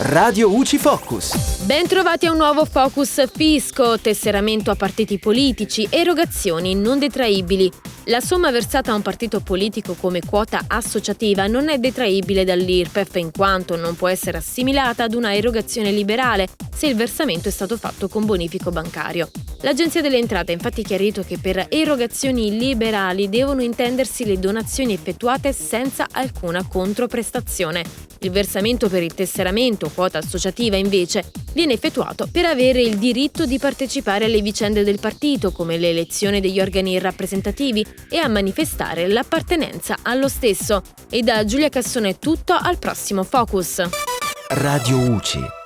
Radio UCI Focus. Bentrovati a un nuovo Focus Fisco, tesseramento a partiti politici, erogazioni non detraibili. La somma versata a un partito politico come quota associativa non è detraibile dall'IRPEF in quanto non può essere assimilata ad una erogazione liberale se il versamento è stato fatto con bonifico bancario. L'Agenzia delle Entrate ha infatti chiarito che per erogazioni liberali devono intendersi le donazioni effettuate senza alcuna controprestazione. Il versamento per il tesseramento quota associativa invece viene effettuato per avere il diritto di partecipare alle vicende del partito come l'elezione degli organi rappresentativi e a manifestare l'appartenenza allo stesso. E da Giulia Cassone è tutto al prossimo Focus. Radio UCI